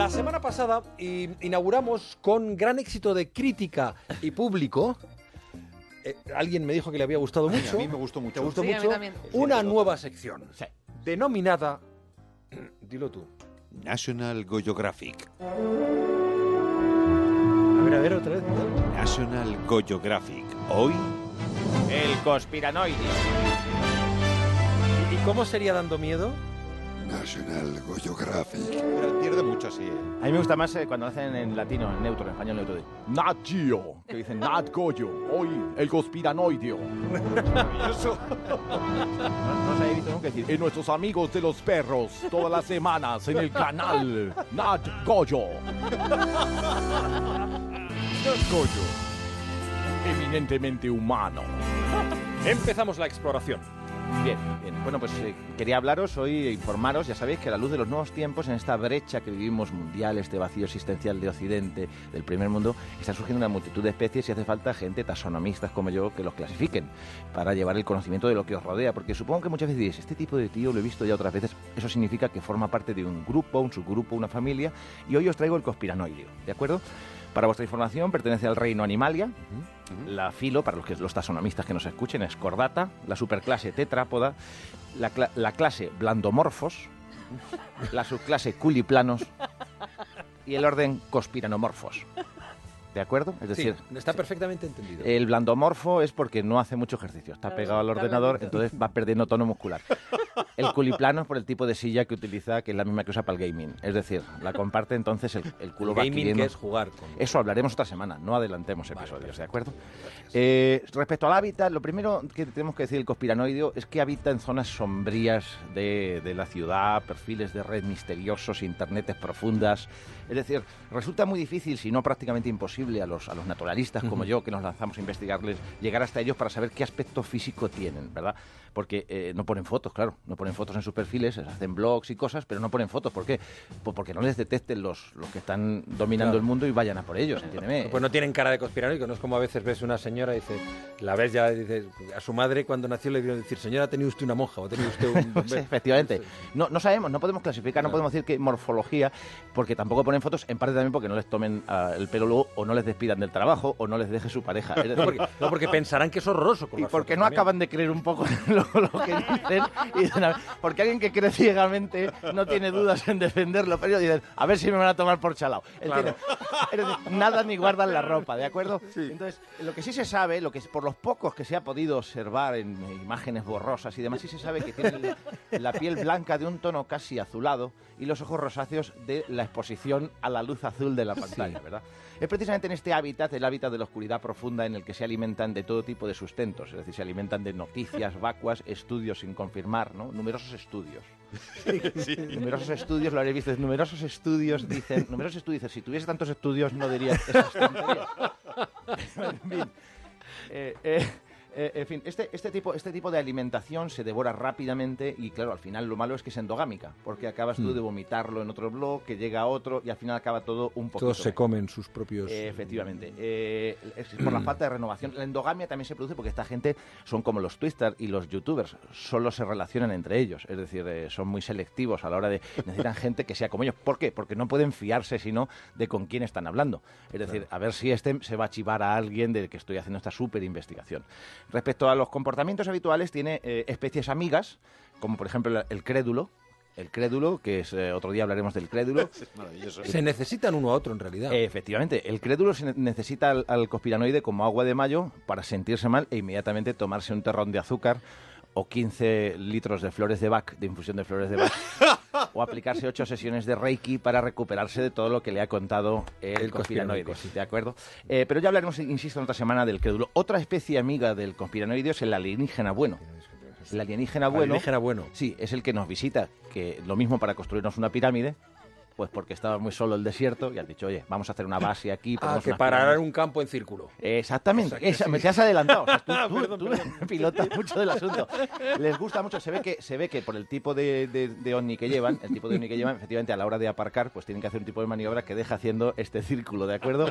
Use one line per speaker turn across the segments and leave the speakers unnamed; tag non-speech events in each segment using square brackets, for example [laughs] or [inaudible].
La semana pasada inauguramos con gran éxito de crítica y público. eh, alguien me dijo que le había gustado
Ay,
mucho.
a mí me gustó mucho.
¿Te gustó
Sí, a mí
mucho?
también.
Una nueva sección.
Sí.
Denominada. [clears throat] Dilo tú.
National Geographic.
A ver, a ver, otra vez.
National Geographic. Hoy,
El conspiranoide.
¿Y cómo sería dando miedo?
National Geographic.
pero pierde mucho así, ¿eh?
A mí me gusta más eh, cuando lo hacen en latino, en neutro, en español neutro. de Nat Geo, que dicen Nat Goyo, hoy el conspiranoideo.
Maravilloso.
No, no se había visto nunca decir, en nuestros amigos de los perros, todas las semanas en el canal Nat Goyo. Nat Goyo, eminentemente humano.
Empezamos la exploración.
Bien, bien. Bueno, pues eh, quería hablaros hoy e informaros, ya sabéis que a la luz de los nuevos tiempos, en esta brecha que vivimos mundial, este vacío existencial de Occidente, del primer mundo, está surgiendo una multitud de especies y hace falta gente, taxonomistas como yo, que los clasifiquen para llevar el conocimiento de lo que os rodea. Porque supongo que muchas veces diréis, este tipo de tío lo he visto ya otras veces, eso significa que forma parte de un grupo, un subgrupo, una familia, y hoy os traigo el conspiranoideo, ¿de acuerdo? Para vuestra información, pertenece al reino Animalia, la filo, para los, que, los taxonomistas que nos escuchen, es cordata, la superclase tetrápoda, la, cla- la clase blandomorfos, la subclase culiplanos y el orden conspiranomorfos. ¿De acuerdo? Es
Sí,
decir,
está perfectamente entendido.
el blandomorfo es porque no hace mucho ejercicio, está pegado al ordenador, entonces va perdiendo tono muscular. El culiplano es por el tipo de silla que utiliza, que es la misma que usa para el gaming. Es decir, la comparte entonces el, el culo va
Gaming
adquiriendo-
que es jugar con.
eso hablaremos otra semana, no adelantemos
Vale,
episodios, ¿de acuerdo? Eh, respecto al hábitat, lo primero que tenemos que decir del conspiranoideo es que habita en zonas sombrías de, de la ciudad, perfiles de red misteriosos, internetes profundas. Es decir, resulta muy difícil, si no prácticamente imposible, a los, a los naturalistas como yo, que nos lanzamos a investigarles, llegar hasta ellos para saber qué aspecto físico tienen, ¿verdad? Porque eh, no ponen fotos, claro, no ponen fotos en sus perfiles, hacen blogs y cosas, pero no ponen fotos. ¿Por qué? Pues porque no les detecten los, los que están dominando
Claro.
el mundo y vayan a por ellos, entiéndeme.
Pues no tienen cara de conspiranoico, no es como a veces ves una señora y dice, la ves ya, dices, a su madre cuando nació le dieron decir, señora, ha tenido usted una monja o ha tenido usted un... [laughs]
Pues, efectivamente. No, no sabemos, no podemos clasificar, no podemos decir que morfología, porque tampoco ponen fotos, en parte también porque no les tomen ah, el pelo luego, o no les despidan del trabajo, o no les deje su pareja.
No porque, [laughs] no, porque pensarán que es horroroso. Con
y porque no
también.
acaban de creer un poco lo, lo que dicen. y dicen, a ver, porque alguien que cree ciegamente no tiene dudas en defenderlo, pero ellos dicen, a ver si me van a tomar por chalao. Nada ni guardan la ropa, ¿de acuerdo? Entonces, lo que sí se sabe, lo que por los pocos que se ha podido observar en imágenes borrosas y demás, sí se sabe que tienen la piel blanca de un tono casi azulado y los ojos rosáceos de la exposición a la luz azul de la pantalla, ¿verdad? Es precisamente en este hábitat, el hábitat de la oscuridad profunda, en el que se alimentan de todo tipo de sustentos, es decir, se alimentan de noticias [laughs] vacuas, estudios sin confirmar, ¿no? Numerosos estudios. Numerosos estudios, lo habréis visto, numerosos estudios dicen, numerosos estudios dicen, si tuviese tantos estudios no dirías [laughs] esas tonterías. [laughs] en fin, eh, eh, eh, en fin, este, este, tipo, este tipo de alimentación se devora rápidamente y claro, al final lo malo es que es endogámica, porque acabas tú
Hmm.
de vomitarlo en otro blog, que llega a otro y al final acaba todo un poquito...
Todos se comen sus propios...
Eh, efectivamente. Eh, es por la [clears throat] falta de renovación. La endogamia también se produce porque esta gente son como los twister y los youtubers. Solo se relacionan entre ellos. Es decir, eh, son muy selectivos a la hora de... Necesitan [laughs] gente que sea como ellos. ¿Por qué? Porque no pueden fiarse sino de con quién están hablando. Es decir, a ver si este se va a chivar a alguien de que estoy haciendo esta súper investigación. Respecto a los comportamientos habituales, tiene eh, especies amigas, como por ejemplo el crédulo. El crédulo, que es eh, otro día hablaremos del crédulo. [laughs]
Maravilloso.
Se necesitan uno a otro, en realidad.
Eh, Efectivamente, el crédulo se ne- necesita al, al conspiranoide como agua de mayo para sentirse mal e inmediatamente tomarse un terrón de azúcar o 15 litros de flores de Bach, de infusión de flores de Bach, [laughs] [laughs] o aplicarse 8 sesiones de Reiki para recuperarse de todo lo que le ha contado el,
El
conspiranoide.
sí.
¿De acuerdo? Eh, pero ya hablaremos, insisto, en otra semana del crédulo. Otra especie amiga del conspiranoide es el alienígena bueno. El alienígena bueno...
Alienígena bueno.
Sí, es el que nos visita, que lo mismo para construirnos una pirámide, pues porque estaba muy solo el desierto y han dicho, oye, vamos a hacer una base aquí.
Ah, que
pirámides".
un campo en círculo.
Exactamente,
Exacto,
esa-
sí.
me te has adelantado. O sea, [laughs] tú, tú-
Perdón,
tú
perdón. [laughs]
pilotas mucho del asunto. Les gusta mucho, se ve que, se ve que por el tipo de, de, de ovni que llevan, el tipo de ovni que llevan, efectivamente a la hora de aparcar, pues tienen que hacer un tipo de maniobra que deja haciendo este círculo, ¿de acuerdo?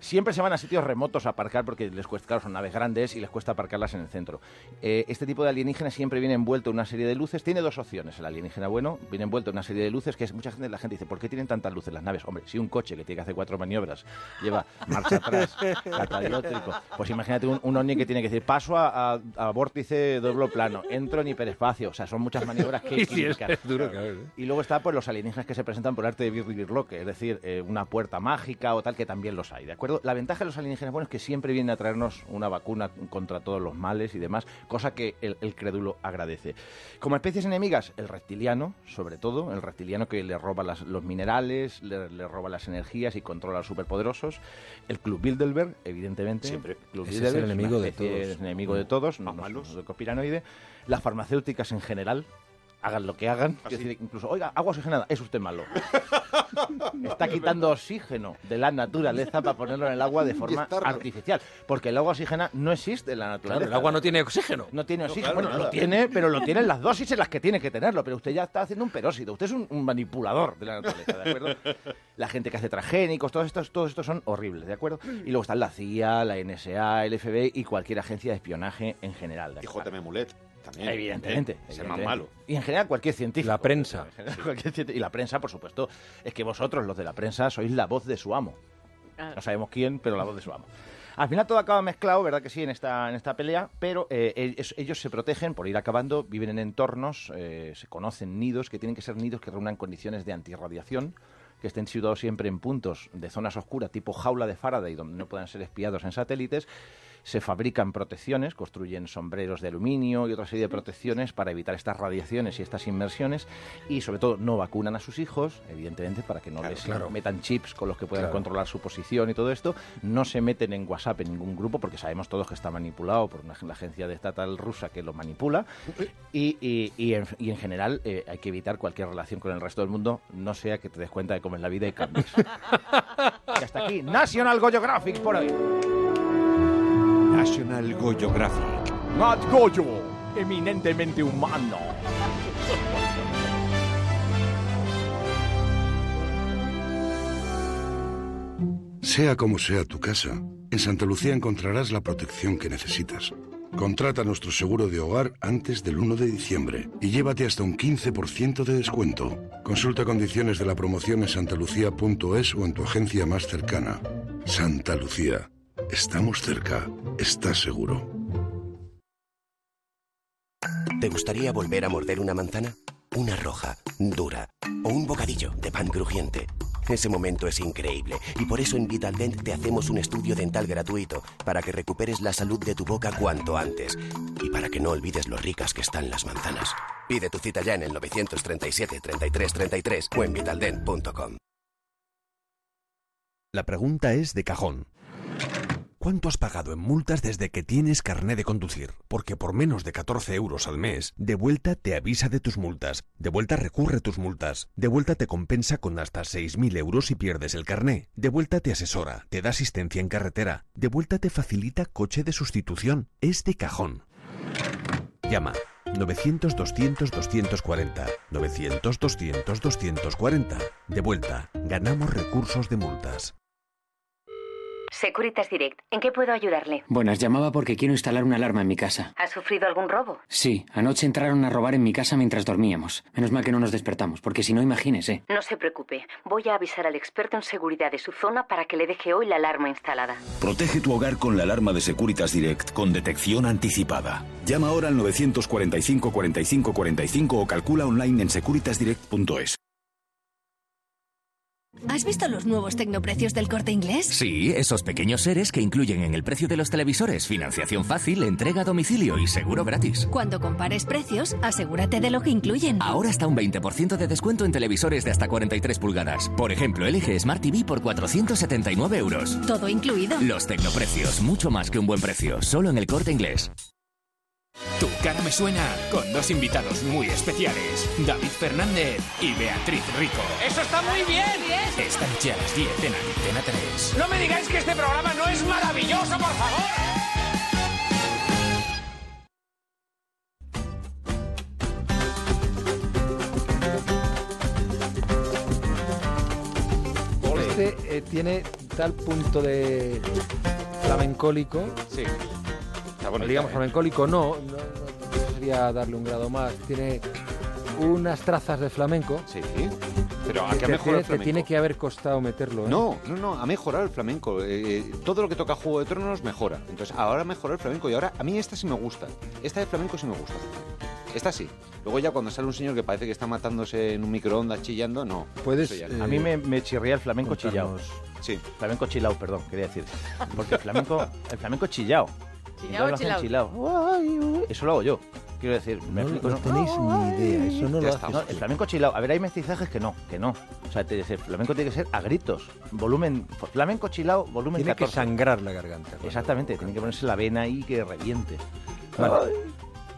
Siempre se van a sitios remotos a aparcar porque les cuesta, claro, son naves grandes y les cuesta aparcarlas en el centro. Eh, este tipo de alienígena siempre viene envuelto en una serie de luces. Tiene dos opciones. El alienígena bueno viene envuelto en una serie de luces que es mucha gente, la gente dice, ¿por qué qué tienen tantas luces las naves? Hombre, si un coche que tiene que hacer cuatro maniobras lleva marcha [laughs] atrás, catadiótrico, pues imagínate un, un ovni que tiene que decir paso a, a- a vórtice doble plano, entro en hiperespacio, o sea, son muchas maniobras que hay que
Sí, es, duro, claro.
Y luego está pues los alienígenas que se presentan por arte de Birloque, es decir, eh, una puerta mágica o tal, que también los hay, ¿de acuerdo? La ventaja de los alienígenas buenos es que siempre vienen a traernos una vacuna contra todos los males y demás, cosa que el, el crédulo agradece. Como especies enemigas, el reptiliano, sobre todo, el reptiliano que le roba las- los minerales, le, le roba las energías y controla a los superpoderosos. El Club Bilderberg, evidentemente.
Siempre.
Club
Ese es el enemigo de todos.
es enemigo de todos, no,
malos.
no es copiranoide. Las farmacéuticas en general, hagan lo que hagan.
¿Ah,
Es
sí?
decir, incluso, oiga, agua oxigenada, es usted malo. [laughs] Está quitando oxígeno de la naturaleza para ponerlo en el agua de [laughs] forma artificial. Porque el agua oxigenada no existe en la
Claro,
naturaleza.
el agua no tiene oxígeno.
No tiene oxígeno.
claro,
bueno,
nada.
lo tiene, pero lo [laughs] tiene en las dosis en las que tiene que tenerlo. Pero usted ya está haciendo un peróxido. Usted es un, un manipulador de la naturaleza, ¿de acuerdo? La gente que hace transgénicos, todos estos, todos estos son horribles, ¿de acuerdo? Y luego están la CIA, la NSA, el FBI y cualquier agencia de espionaje en general. ¿de
Y
acuerdo?
JM Mulet también.
Evidentemente.
¿eh? Es el más malo.
Y en general cualquier científico.
La prensa. [laughs]
General, cualquier Y la prensa, por supuesto. Es que vosotros, los de la prensa, sois la voz de su amo. No sabemos quién, pero la voz de su amo. Al final todo acaba mezclado, ¿verdad que sí, en esta, en esta pelea? Pero eh, ellos, ellos se protegen por ir acabando, viven en entornos, eh, se conocen nidos, que tienen que ser nidos que reúnan condiciones de antirradiación, que estén situados siempre en puntos de zonas oscuras, tipo jaula de Faraday, donde no puedan ser espiados en satélites. Se fabrican protecciones, construyen sombreros de aluminio y otra serie de protecciones para evitar estas radiaciones y estas inmersiones y sobre todo no vacunan a sus hijos, evidentemente, para que no
Claro,
les
claro.
metan chips con los que puedan
Claro.
controlar su posición y todo esto. No se meten en WhatsApp en ningún grupo porque sabemos todos que está manipulado por una, la agencia de estatal rusa que lo manipula. Y, y- y en, y en general eh, hay que evitar cualquier relación con el resto del mundo, no sea que te des cuenta de cómo es la vida y cambies. [laughs] y hasta aquí, National Geographic por hoy.
National Geographic.
Nat Goyo, eminentemente humano.
Sea como sea tu casa, en Santa Lucía encontrarás la protección que necesitas. Contrata nuestro seguro de hogar antes del 1 de diciembre y llévate hasta un 15% de descuento. Consulta condiciones de la promoción en santalucía.es o en tu agencia más cercana. Santa Lucía. Estamos cerca. ¿Estás seguro?
¿Te gustaría volver a morder una manzana? Una roja, dura o un bocadillo de pan crujiente. Ese momento es increíble y por eso en Vitaldent te hacemos un estudio dental gratuito para que recuperes la salud de tu boca cuanto antes y para que no olvides lo ricas que están las manzanas. Pide tu cita ya en el 937 33 33 o en vitaldent.com.
La pregunta es de cajón. ¿Cuánto has pagado en multas desde que tienes carné de conducir? Porque por menos de 14 euros al mes, de vuelta te avisa de tus multas, de vuelta recurre tus multas, de vuelta te compensa con hasta 6.000 euros si pierdes el carné, de vuelta te asesora, te da asistencia en carretera, de vuelta te facilita coche de sustitución. Es de cajón. Llama 900-200-240. 900-200-240. De vuelta, ganamos recursos de multas.
Securitas Direct, ¿en qué puedo ayudarle?
Buenas, llamaba porque quiero instalar una alarma en mi casa.
¿Ha sufrido algún robo?
Sí, anoche entraron a robar en mi casa mientras dormíamos. Menos mal que no nos despertamos, porque si no, imagínese.
No se preocupe, voy a avisar al experto en seguridad de su zona para que le deje hoy la alarma instalada.
Protege tu hogar con la alarma de Securitas Direct con detección anticipada. Llama ahora al 945 45 45 o calcula online en securitasdirect.es.
¿Has visto los nuevos tecnoprecios del corte inglés?
Sí, esos pequeños seres que incluyen en el precio de los televisores financiación fácil, entrega a domicilio y seguro gratis.
Cuando compares precios, asegúrate de lo que incluyen.
Ahora está un 20% de descuento en televisores de hasta 43 pulgadas. Por ejemplo, LG Smart TV por 479 euros.
Todo incluido.
Los tecnoprecios, mucho más que un buen precio, solo en el corte inglés.
Tu cara me suena con dos invitados muy especiales, David Fernández y Beatriz Rico.
¡Eso está muy bien!
Esta noche a las 10 en Antena 3.
No me digáis que este programa no es maravilloso, por favor.
Este eh, tiene tal punto de flamencólico.
Sí. Está bonita,
digamos
¿eh?
flamencólico, no, no, no sería darle un grado más. Tiene unas trazas de flamenco.
Sí. Pero ¿a qué ha
te
mejorado
te tiene que haber costado meterlo, ¿eh?
No, no, no, ha mejorado el flamenco. Eh, eh, todo lo que toca Juego de Tronos mejora. Entonces, ahora mejoró el flamenco y ahora a mí esta sí me gusta. Esta de flamenco sí me gusta. Esta sí. Luego ya cuando sale un señor que parece que está matándose en un microondas chillando, no.
Puedes,
no.
A mí me, me chirría el flamenco chillao.
Sí.
Flamenco chillao, perdón, quería decir. Porque el flamenco, el flamenco chillao.
Chillao, chillao.
Eso lo hago yo. Quiero decir, me
No,
explico,
no tenéis ni idea, eso no
Ya
lo
está.
haces.
No, el flamenco chilao. A ver, hay mestizajes que no, que no. O sea, te dice, el flamenco tiene que ser a gritos. Volumen. Flamenco chilao, volumen
Tiene que
14.
sangrar la garganta.
Exactamente, tiene que ponerse la vena ahí que reviente.
Vale.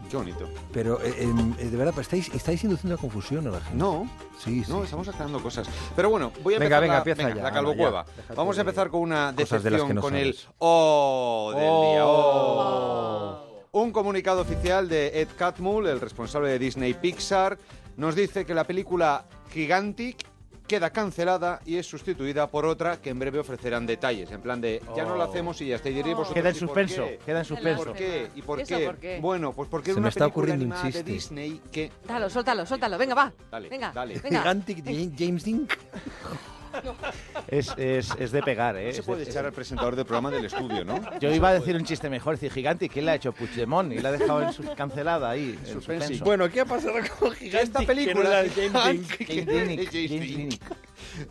Qué bonito.
Pero, eh, em, eh, de verdad, estáis, estáis induciendo a confusión a la gente.
No,
Sí, sí.
no, estamos aclarando cosas. Pero bueno, voy a
Venga,
empezar
venga,
la,
empieza
venga,
ya.
la
Ah,
calvo
no,
Vamos a
de
empezar con una
cosas de las
decepción
que no
con el
sabes.
O del día.
Oh.
Oh. Un comunicado oficial de Ed Catmull, el responsable de Disney Pixar, nos dice que la película Gigantic queda cancelada y es sustituida por otra que en breve ofrecerán detalles. En plan de, ya no la
Oh.
hacemos y ya está. Y diréis vosotros,
Queda en
¿y por
suspenso,
qué?
queda en suspenso.
¿Por qué? ¿Y por
¿Eso
qué?
por qué?
Bueno, pues porque
Se
era
me
una
está
película
ocurriendo un
animada de
chiste.
Disney que...
Dalo, suéltalo, suéltalo. Venga, va.
Dale,
venga,
dale.
venga.
Gigantic de James Dean. [laughs]
Es, es, es de pegar, ¿eh?
No se
Es
puede
de-
echar al presentador del programa del estudio, ¿no? [laughs]
Yo iba a decir un chiste mejor, decir gigante, ¿quién la ha hecho? Puigdemont, y la ha dejado en sus- cancelada ahí, en suspenso.
Bueno, ¿qué ha pasado con Gigantic?
Esta
Que
película
no era de James Dean.
Gigantic,
James
que no era James
James
Dean.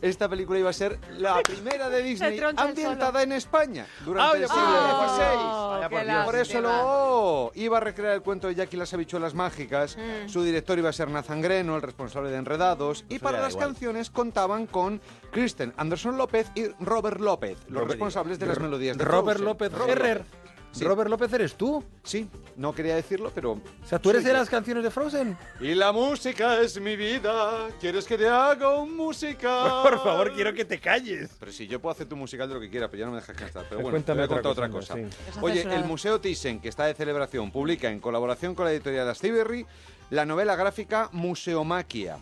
Esta película iba a ser la [laughs] primera de Disney ambientada en España durante
Ay,
el siglo XVI.
Qué
por
eso lo iba a recrear el cuento de Jack y las habichuelas mágicas.
Mm.
Su director iba a ser Nathan Greno, el responsable de Enredados. Y para las
igual.
canciones contaban con Kristen Anderson López y Robert López, los
Robert-
responsables de las melodías de
Robert
Frozen.
López
Robert
Herrer.
Sí.
Robert López eres tú.
Sí, no quería decirlo, pero...
O sea, tú eres de
yo.
las canciones de Frozen.
Y la música es mi vida. ¿Quieres que te haga un musical? [laughs]
Por favor, quiero que te calles.
Pero si yo puedo hacer tu musical de lo que quiera, pero ya no me dejas cantar. Pero bueno,
Cuéntame
te voy a
otra
contar
cosa,
otra cosa.
sí.
Oye, el Museo Thyssen, que está de celebración, publica en colaboración con la editorial Astiberri la novela gráfica Museomaquia.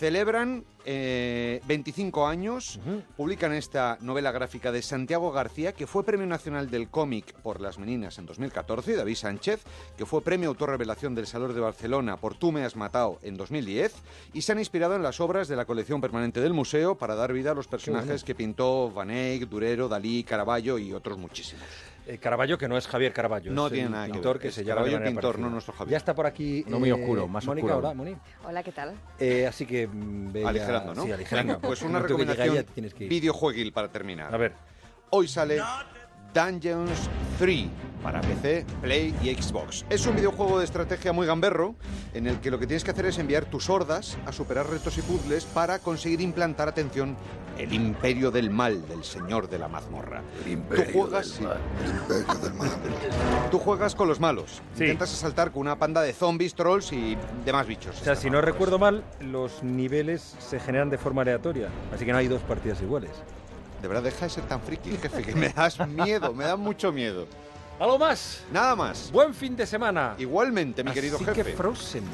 Celebran eh, 25 años, publican esta novela gráfica de Santiago García, que fue Premio Nacional del Cómic por Las Meninas en 2014, y David Sánchez, que fue Premio Autor Revelación del Salón de Barcelona por Tú me has matado en 2010, y se han inspirado en las obras de la colección permanente del museo para dar vida a los personajes que pintó Van Eyck, Durero, Dalí, Caravaggio y otros muchísimos.
Eh, Caravaggio, que no es Javier Caravaggio.
No
es
tiene
el
nada que
pintor
ver.
que
Es
se llama
Caravaggio pintor,
parecida.
no nuestro Javier.
Ya está por aquí.
No muy oscuro, más
Mónica,
oscuro.
hola, Moni.
Hola, ¿qué tal?
Eh, así que mm, ve ya-
Aligerando, ¿no?
Sí, aligerando.
Venga, pues [laughs] una recomendación videojueguil para terminar.
A ver.
Hoy sale Dungeons 3 para PC, Play y Xbox. Es un videojuego de estrategia muy gamberro en el que lo que tienes que hacer es enviar tus hordas a superar retos y puzzles para conseguir implantar, atención, el imperio del mal del señor de la mazmorra. Tú juegas, tú juegas con los malos.
Sí.
Intentas asaltar con una panda de zombies, trolls y demás bichos.
O sea, si no recuerdo mal, los niveles se generan de forma aleatoria. Así que no hay dos partidas iguales.
De verdad, deja de ser tan friki, jefe, que me das miedo, me da mucho miedo.
¿Algo más?
Nada más.
Buen fin de semana.
Igualmente, mi
Así
querido
que
jefe.
Frozen.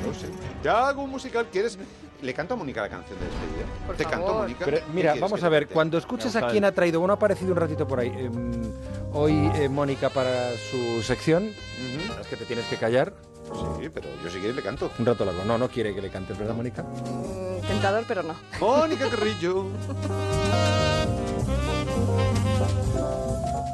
Frozen. Te hago un musical, ¿quieres? ¿Le canto a Mónica la canción de despedida?
Por
¿Te canto,
favor.
Mónica?
Pero,
¿Qué
mira, vamos
que
a ver, cuando escuches a quién ha traído, bueno, ha aparecido un ratito por ahí. em, hoy eh, Mónica para su sección,
Ujú.
es que te tienes que callar
Sí, pero yo si quieres le canto.
un rato largo. No, no quiere que le cantes, ¿verdad, Mónica?
Mm, tentador, pero no.
Mónica Carrillo. [laughs]